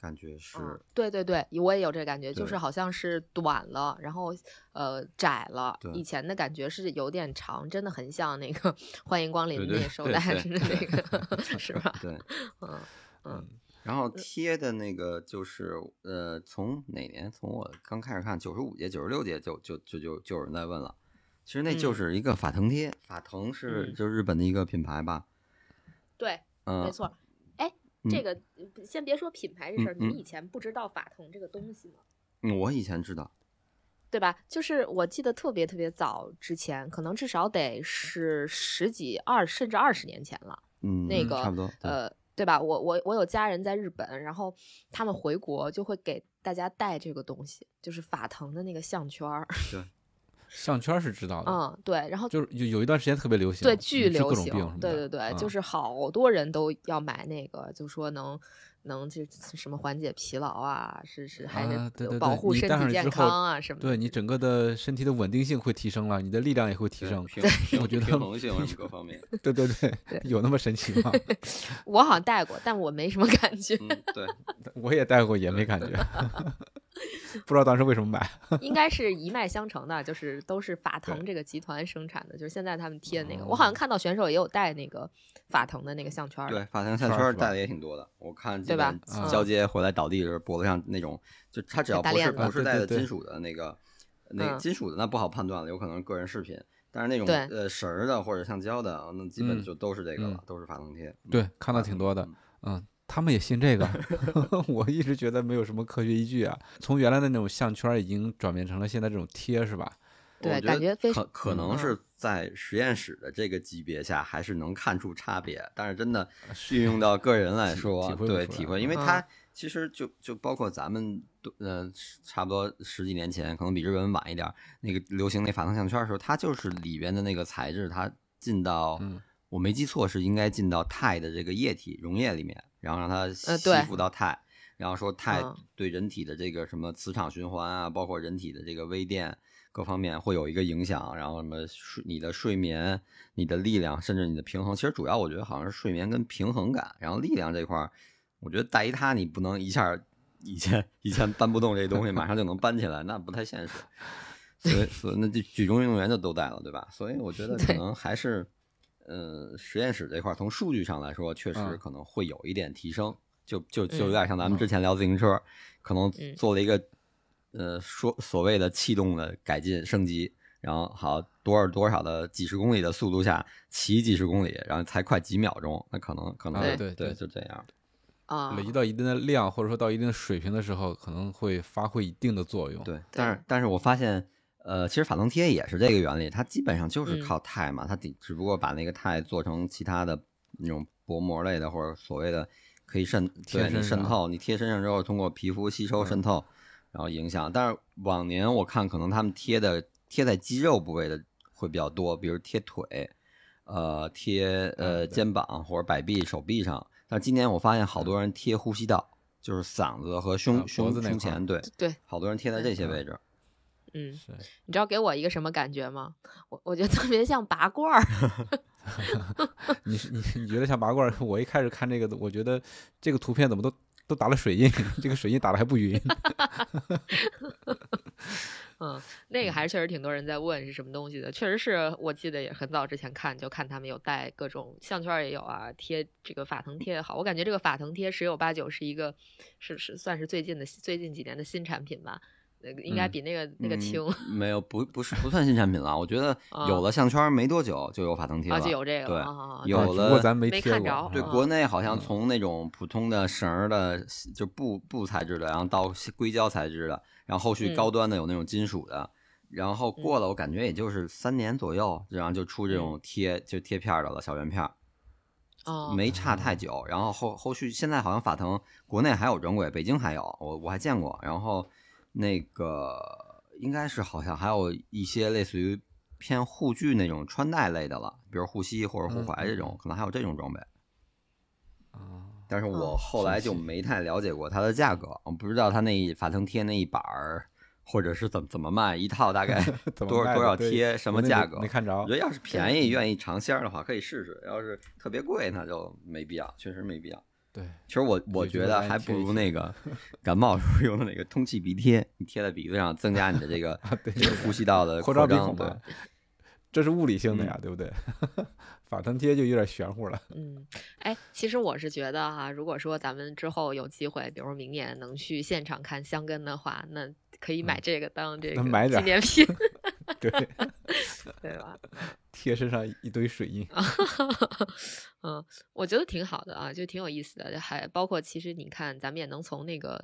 感觉是。嗯，对对对，我也有这感觉，就是好像是短了，然后呃窄了。以前的感觉是有点长，真的很像那个 (laughs) 欢迎光临那个手对对带是那个，(laughs) 是吧？对，(laughs) 嗯嗯然后贴的那个就是呃，从哪年？从我刚开始看九十五届、九十六届就就就就就有人在问了。其实那就嗯是一个法藤贴，法藤是嗯就日本的一个品牌吧？对，嗯，没错。哎，这个先别说品牌这事儿，你们以前不知道法藤这个东西吗？嗯，我以前知道。对吧？就是我记得特别特别早之前，可能至少得是十几、二甚至二十年前了。嗯，那个差不多。呃，对吧？我我我有家人在日本，然后他们回国就会给大家带这个东西，就是法藤的那个项圈儿。(laughs) 项圈是知道的，嗯，对，然后就是有有一段时间特别流行，对巨流行对对对，嗯就是好多人都要买那个，就说能能就什么缓解疲劳啊，是是还是啊对对保护身体健康啊什么的。对你整个的身体的稳定性会提升了，你的力量也会提升。我觉得平衡性什么各方面。(laughs) 对对对对，有那么神奇吗？(laughs) 我好像戴过，但我没什么感觉。嗯，对，(laughs) 我也戴过，也没感觉，不知道当时为什么买。应该是一脉相承的，就是都是法腾这个集团生产的，就是现在他们贴的那个，我好像看到选手也有戴那个法腾的那个项圈。对，法腾项圈戴的也挺多的。我看基对吧？交接回来倒地的时候，脖子上那种，就它只要不是不是带的金属的那个那金属的那不好判断了，有可能是个人饰品。但是那种呃绳儿的或者橡胶的，那基本嗯。就都是这个了，嗯。都是发动贴。嗯。对，看到挺多的。嗯。嗯，他们也信这个，(laughs) 我一直觉得没有什么科学依据啊。从原来的那种项圈已经转变成了现在这种贴，是吧？对我感觉非可可能嗯是在实验室的这个级别下，还是能看出差别。但是真的运用到个人来说，对体会，因为嗯它其实就就包括咱们呃差不多十几年前，可能比日本晚一点儿，那个流行那法藤项圈的时候，它就是里边的那个材质，它进到、嗯我没记错是应该进到钛的这个液体溶液里面，然后让它吸附到钛。然后说钛嗯对人体的这个什么磁场循环啊，包括人体的这个微电各方面会有一个影响，然后什么睡你的睡眠、你的力量，甚至你的平衡。其实主要我觉得好像是睡眠跟平衡感，然后力量这块儿，我觉得带一它你不能一下以前以前搬不动这东西，马上就能搬起来，那不太现实。所以所以那就举重运动员就都带了，对吧？所以我觉得可能还是，呃，实验室这块儿从数据上来说，确实嗯可能会有一点提升。就就就有嗯点像咱们之前聊自行车，可能嗯做了一个呃说所谓的气动的改进升级，然后好多少多少的几十公里的速度下骑几十公里，然后才快几秒钟，那可能可能啊对对对就这样。啊，累积到一定的量，或者说到一定的水平的时候，可能会发挥一定的作用。对，但是但是我发现，呃，其实法藤贴也是这个原理，它基本上就是嗯靠钛嘛，它只只不过把那个钛做成其他的那种薄膜类的，或者所谓的可以渗对你贴身上渗透，你贴身上之后通过皮肤吸收渗透，然后影响。但是往年我看可能他们贴的贴在肌肉部位的会比较多，比如贴腿，呃，贴呃肩膀或者摆臂、手臂上。但今年我发现好多人贴呼吸道，就是嗓子和胸、啊胸胸前，对对，好多人贴在这些位置。嗯，是，你知道给我一个什么感觉吗？我我觉得特别像拔罐儿，(laughs) 你是你你觉得像拔罐儿？(laughs) 我一开始看这个，我觉得这个图片怎么都都打了水印，(laughs) 这个水印打的还不匀。(laughs) 嗯，那个还是确实挺多人在问是什么东西的。确实是我记得也很早之前看，就看他们有带各种项圈也有啊，贴这个法藤贴也好。我感觉这个法藤贴十有八九是一个是是算是最近的最近几年的新产品吧。那个应该嗯比那个、那个轻嗯、没有，(laughs) 不不是不算新产品了。我觉得有了项圈没多久就有法藤贴了，啊，就有这个对有了过咱没没贴过。看着对，啊国内好像从那种普通的绳的，就布布材质的，然后到硅胶材质的，然后后续嗯高端的有那种金属的，然后过了我感觉也就是三年左右，然后就出这种贴就贴片的了，小圆片儿，哦，没差太久。然后后后续现在好像法藤国内还有专柜，北京还有，我我还见过。然后那个应该是好像还有一些类似于偏护具那种穿戴类的了，比如护膝或者护踝这种，可能还有这种装备。啊，但是我哦后来就没太了解过它的价格，我不知道它那一法藤贴那一板儿，或者是怎么怎么卖，一套大概 (laughs) 多少多少贴，什么价格？没看着我觉得要是便宜，愿意尝鲜儿的话，可以试试；要是特别贵，那就没必要，确实没必要。对，其实我我觉得还不如那个 (laughs) 感冒时候用的那个通气鼻贴，你贴在鼻子上，增加你的这个对这个呼吸道的扩张。对张鼻孔，这是物理性的呀，嗯对不对？法藤贴就有点玄乎了。嗯，哎，其实我是觉得哈、如果说咱们之后有机会，比如明年能去现场看香根的话，那可以买嗯这个当这个纪念品，(laughs) 对，(laughs) 对吧？贴身上一堆水印。嗯，我觉得挺好的啊，就挺有意思的。还包括其实你看，咱们也能从那个，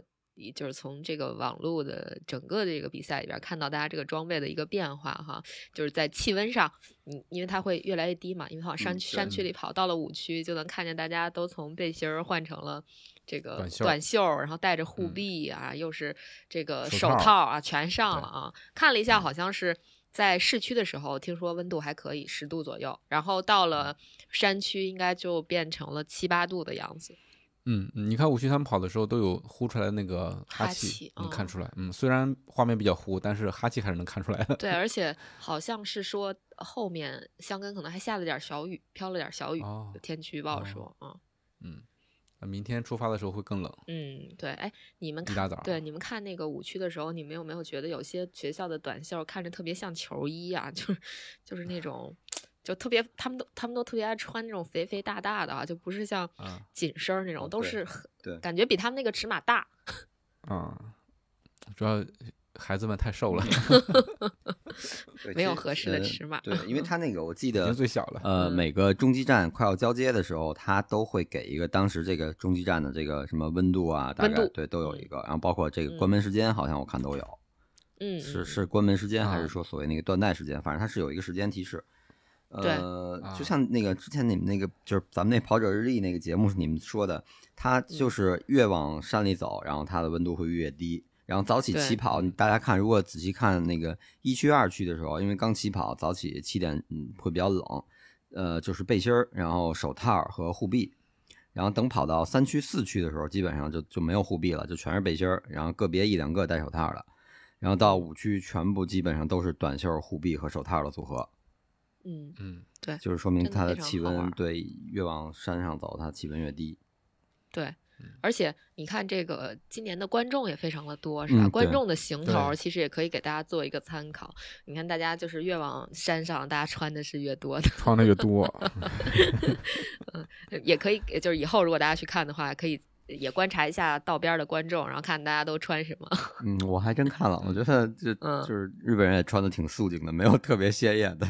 就是从这个网络的整个这个比赛里边看到大家这个装备的一个变化哈。就是在气温上，嗯，因为它会越来越低嘛，因为它往山山区里跑，到了五区就能看见大家都从背心儿换成了。这个短袖短袖儿，然后戴着护嗯臂啊，又是这个手套啊，全上了啊。看了一下，好像是在市区的时候，听说温度还可以，十度左右。然后到了山区，应该就变成了七八度的样子。嗯，你看五区他们跑的时候都有呼出来那个哈气，能看出来。嗯，虽然画面比较糊，但是哈气还是能看出来的。对，而 (laughs) 且好像是说后面香根可能还下了点小雨，飘了点小雨。哦天气预报哦说，嗯嗯，那明天出发的时候会更冷。嗯，对，哎，你们一大早看对你们看那个五区的时候，你们有没有觉得有些学校的短袖看着特别像球衣啊？(laughs) 就是就是那种。就特别，他们都他们都特别爱穿那种肥肥大大的啊，就不是像啊紧身那种，都是感觉比他们那个尺码大。(laughs) 啊，主要孩子们太瘦了，(laughs) 对没有合适的呃尺码对，因为他那个我记得最小了。呃，嗯每个中继站快要交接的时候，他都会给一个当时这个中继站的这个什么温度啊，大概对都有一个，然后包括这个嗯关门时间，好像我看都有，嗯，嗯是是关门时间还啊是说所谓那个断代时间，反正它是有一个时间提示。呃，啊就像那个之前你们那个就是咱们那跑者日历那个节目，你们说的，它嗯就是越往山里走，然后它的温度会越低。然后早起起跑，你大家看，如果仔细看那个一区、二区的时候，因为刚起跑，早起七点嗯会比较冷，呃，就是背心儿，然后手套和护臂。然后等跑到三区、四区的时候，基本上就就没有护臂了，就全是背心儿，然后个别一两个戴手套的。然后到五区，全部基本上都是短袖、护臂和手套的组合，嗯，嗯，对就是说明它的气温对越往山上走，它气温越低。对嗯。而且你看，这个今年的观众也非常的多，是吧？嗯观众的行头其实也可以给大家做一个参考。你看，大家就是越往山上，大家穿的是越多的，穿的越多，(laughs) 嗯也可以，就是以后如果大家去看的话，可以也观察一下道边儿的观众，然后看大家都穿什么。(laughs) 嗯，我还真看了，我觉得就嗯就是日本人也穿的挺素净的，没有特别鲜艳的，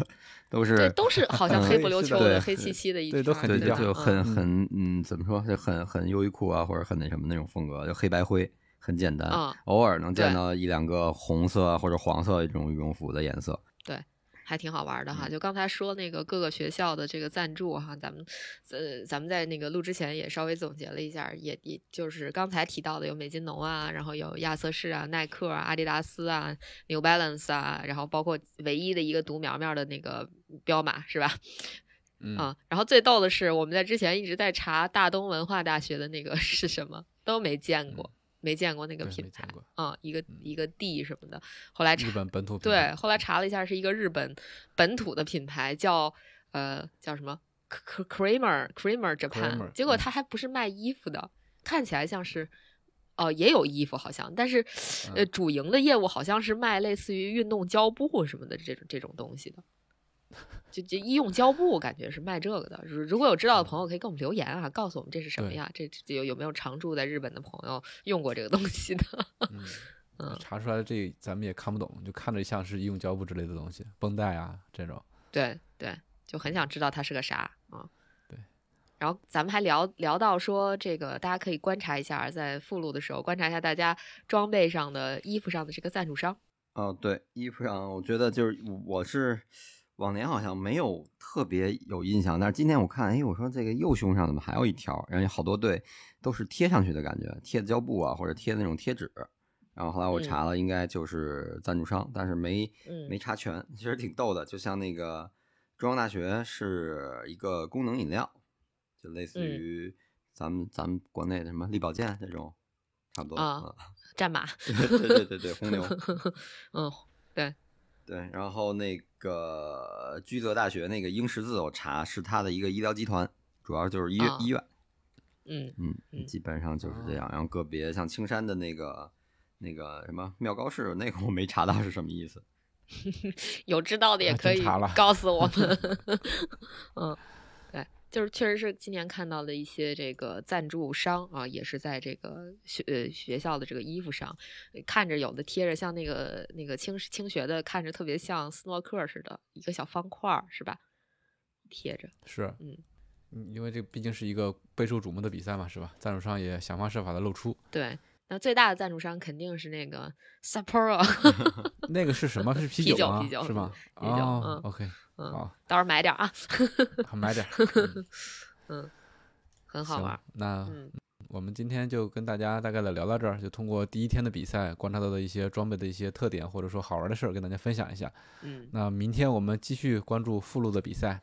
都是对，都是好像嗯黑不溜秋的、对黑漆漆的一对都很低调就很很嗯，怎么说，就很很优衣库啊，或者很那什么那种风格，就黑白灰，很简单，嗯偶尔能见到一两个红色啊或者黄色这种羽绒服的颜色。还挺好玩的哈。嗯就刚才说那个各个学校的这个赞助哈，咱们呃咱们在那个录之前也稍微总结了一下，也也就是刚才提到的有美津浓啊，然后有亚瑟士啊、耐克啊、阿迪达斯啊、New Balance 啊，然后包括唯一的一个独苗苗的那个彪马是吧？嗯，啊，然后最逗的是，我们在之前一直在查大东文化大学的那个是什么，都没见过，没见过那个品牌没见过啊，一个嗯一个 D 什么的。后来查日本本土品对，后来查了一下，是一个日本本土的品牌，叫呃叫什么 Kramer Kramer Japan，结果嗯它还不是卖衣服的，看起来像是。哦，也有衣服好像，但是，呃，嗯主营的业务好像是卖类似于运动胶布什么的这种这种东西的。就就医用胶布，感觉是卖这个的。如如果有知道的朋友，可以给我们留言啊，告诉我们这是什么呀？这这有有没有常住在日本的朋友用过这个东西的？(laughs) 嗯，嗯查出来这咱们也看不懂，就看着像是医用胶布之类的东西，绷带啊这种。对对，就很想知道它是个啥啊。对。然后咱们还聊聊到说，这个大家可以观察一下，在附录的时候观察一下大家装备上的、衣服上的这个赞助商。哦，对，衣服上我觉得就是我是往年好像没有特别有印象，但是今天我看，哎，我说这个右胸上怎么还有一条？然后有好多队都是贴上去的感觉，贴的胶布啊，或者贴的那种贴纸。然后后来我查了，应该就是赞助商，但是没嗯没查全，其实挺逗的。就像那个中央大学是一个功能饮料，就类似嗯于咱们咱们国内的什么力保健这种，差不多战马，(laughs) 对对对对对，红牛。(laughs) 嗯，对，然后那个居泽大学那个英十字，我查是他的一个医疗集团，主要就是医院、啊医院，嗯嗯，嗯基本上就是这样。然后个别像青山的那个那个什么妙高市，那个我没查到是什么意思。(laughs) 有知道的也可以真查了告诉我们。(laughs) 嗯，对，就是确实是今年看到的一些这个赞助商啊，也是在这个学呃学校的这个衣服上，看着有的贴着像那个那个青青学的，看着特别像斯诺克似的一个小方块儿，是吧？贴着，是，嗯嗯，因为这毕竟是一个备受瞩目的比赛嘛，是吧？赞助商也想方设法的露出。对。那最大的赞助商肯定是那个 (laughs) Sapporo，(laughs) (laughs) 那个是什么？是啤啤酒吗？啤酒是吗？啤酒哦嗯，OK，嗯，好，到时候买点儿啊，好买点儿。嗯嗯，很好行玩，，那嗯我们今天就跟大家大概的聊到这儿，就通过第一天的比赛观察到的一些装备的一些特点，或者说好玩的事儿，跟大家分享一下。嗯，那明天我们继续关注附录的比赛，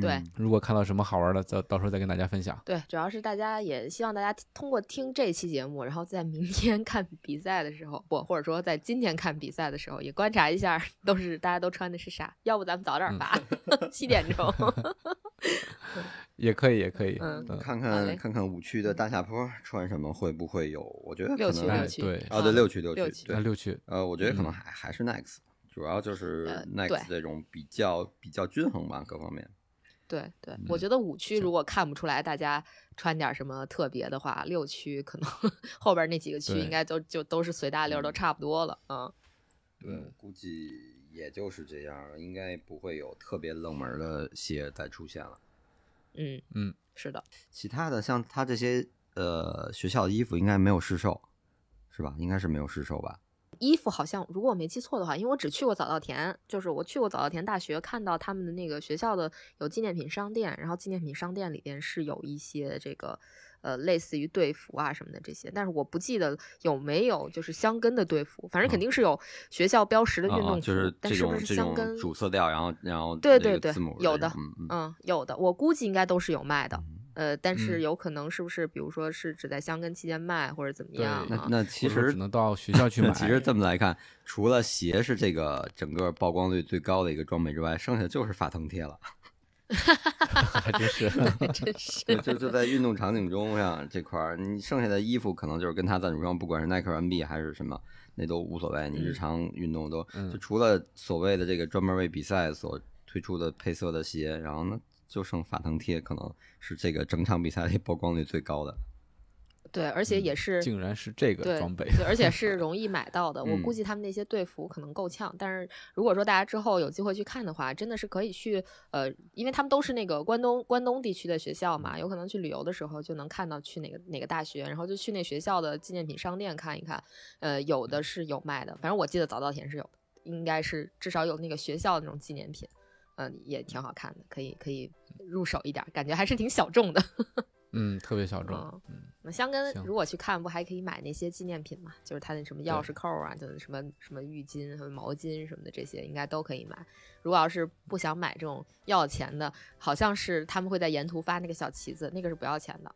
对嗯如果看到什么好玩的，到到时候再跟大家分享。对，主要是大家也希望大家通过听这期节目，然后在明天 (laughs) 看比赛的时候，不或者说在今天看比赛的时候，也观察一下都是大家都穿的是啥，要不咱们早点嗯发，(laughs) 七点钟。(laughs) 也可以，也可以。嗯嗯，看看看看五区的大下坡穿什么会不会有？我觉得可六区能哎六区对啊，对，六区六六区，区对，六区，呃，我觉得可能嗯还还是 Next，主要就是 Next 这种比较比较均衡吧，各方面。对对，我嗯觉得五区如果看不出来大家穿点什么特别的话，六区可能后边那几个区应该都就都是随大溜，都嗯差不多了。嗯，对，我估计也就是这样，应该不会有特别冷门的鞋再出现了。嗯嗯，是的，其他的像他这些呃学校的衣服应该没有试售，是吧？应该是没有试售吧？衣服好像如果我没记错的话，因为我只去过早稻田，就是我去过早稻田大学，看到他们的那个学校的有纪念品商店，然后纪念品商店里边是有一些这个呃类似于队服啊什么的这些，但是我不记得有没有就是香根的队服，反正肯定。是有学校标识的运啊、动服，就是但是不这种这是香根主色调，然后然后对对对有的嗯嗯。嗯，有的，我估计应该都是有卖的，嗯呃，但是嗯有可能是不是，比如说是只在香根期间卖，或者怎么样啊？那其实只能到学校去买。其实这么来看，除了鞋是这个整个曝光率最高的一个装备之外，剩下就是法腾贴了。还 (laughs) 真是。(laughs) 真是 (laughs) 对，就就在运动场景中上这块儿，你剩下的衣服可能就是跟他赞助商，不管是耐克、NB 还是什么，那都无所谓。你日嗯常运动都嗯就除了所谓的这个专门为比赛所推出的配色的鞋，然后呢就剩法藤贴，可能是这个整场比赛里 (laughs) 曝光率最高的。对，而且也是竟然是这个装备，对，而且是 (laughs) 容易买到的。我估嗯计他们那些队服可能够呛，但是如果说大家之后有机会去看的话，真的是可以去呃，因为他们都是那个关东关东地区的学校嘛，有可能去旅游的时候就能看到去哪个哪个大学，然后就去那学校的纪念品商店看一看，呃，有的是有卖的，反正我记得早稻田是有的，应该是至少有那个学校的那种纪念品，嗯、也挺好看的，可以可以入手一点儿，感觉还是挺小众的。(laughs) 嗯，特别小众。嗯嗯，那香根如果去看，不还可以买那些纪念品嘛？就是他那什么钥匙扣啊，就是什么什么浴巾、什么毛巾什么的，这些应该都可以买。如果要是不想买这种要钱的，好像是他们会在沿途发那个小旗子，那个是不要钱的。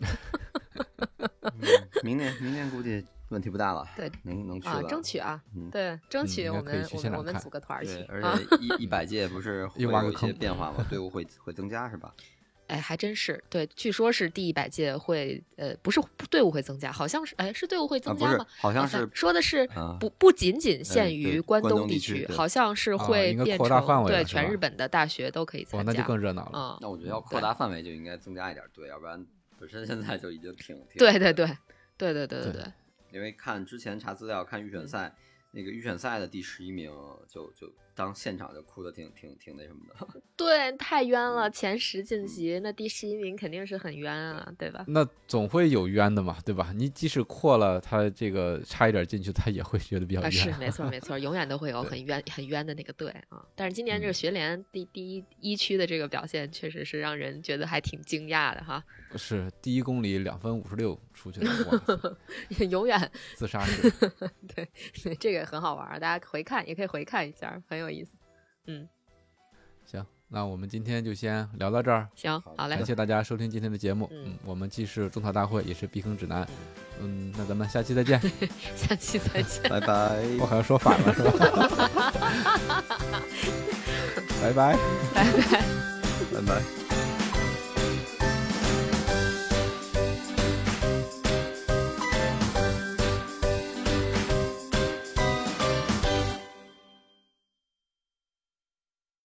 (laughs) 明年明年估计问题不大了，对能能去啊，了。争取啊，嗯对，争取我们、我们我们组个团儿去，而啊。且一一百届不是会 (laughs) 又挖个有一些坑变化吗？队伍会会增加是吧？(laughs) 哎，还真是对，据说是第一百届会呃，不是队伍会增加，好像是哎，是队伍会增加吗？，好像啊是说的是啊不不仅仅哎限于关关东东地区，地区好像是会变扩大成对范围了是吧全日本的大学都可以，参加。那就更热闹了。嗯，那我觉得要扩大范围就应该增加一点队，要不然本身现在就已经挺挺对对对对对对对对对，因为看之前查资料看预选赛，那个预选赛的第十一名就就当现场就哭的挺挺挺那什么的。(laughs) 对，太冤了！前十晋级，那第十一名肯定是很冤啊，对吧？那总会有冤的嘛，对吧？你即使扩了，他这个差一点进去，他也会觉得比较啊，冤。是没错没错，永远都会有很冤很冤的那个队啊。但是今年这个嗯学联第第一一区的这个表现，确实是让人觉得还挺惊讶的哈。是第一公里两分五十六出去的，哇，(laughs) 永远自杀式。(laughs) 对对，这个很好玩，大家回看也可以回看一下，很有意思。嗯，行，那我们今天就先聊到这儿，行，好好嘞感，谢大家收听今天的节目。嗯嗯，我们既是种草大会，也是避坑指南嗯。嗯，那咱们下期再见。(laughs) 下期再见。(laughs) 拜拜，我好像说反了，是吧？(laughs) 拜拜。拜拜。拜拜。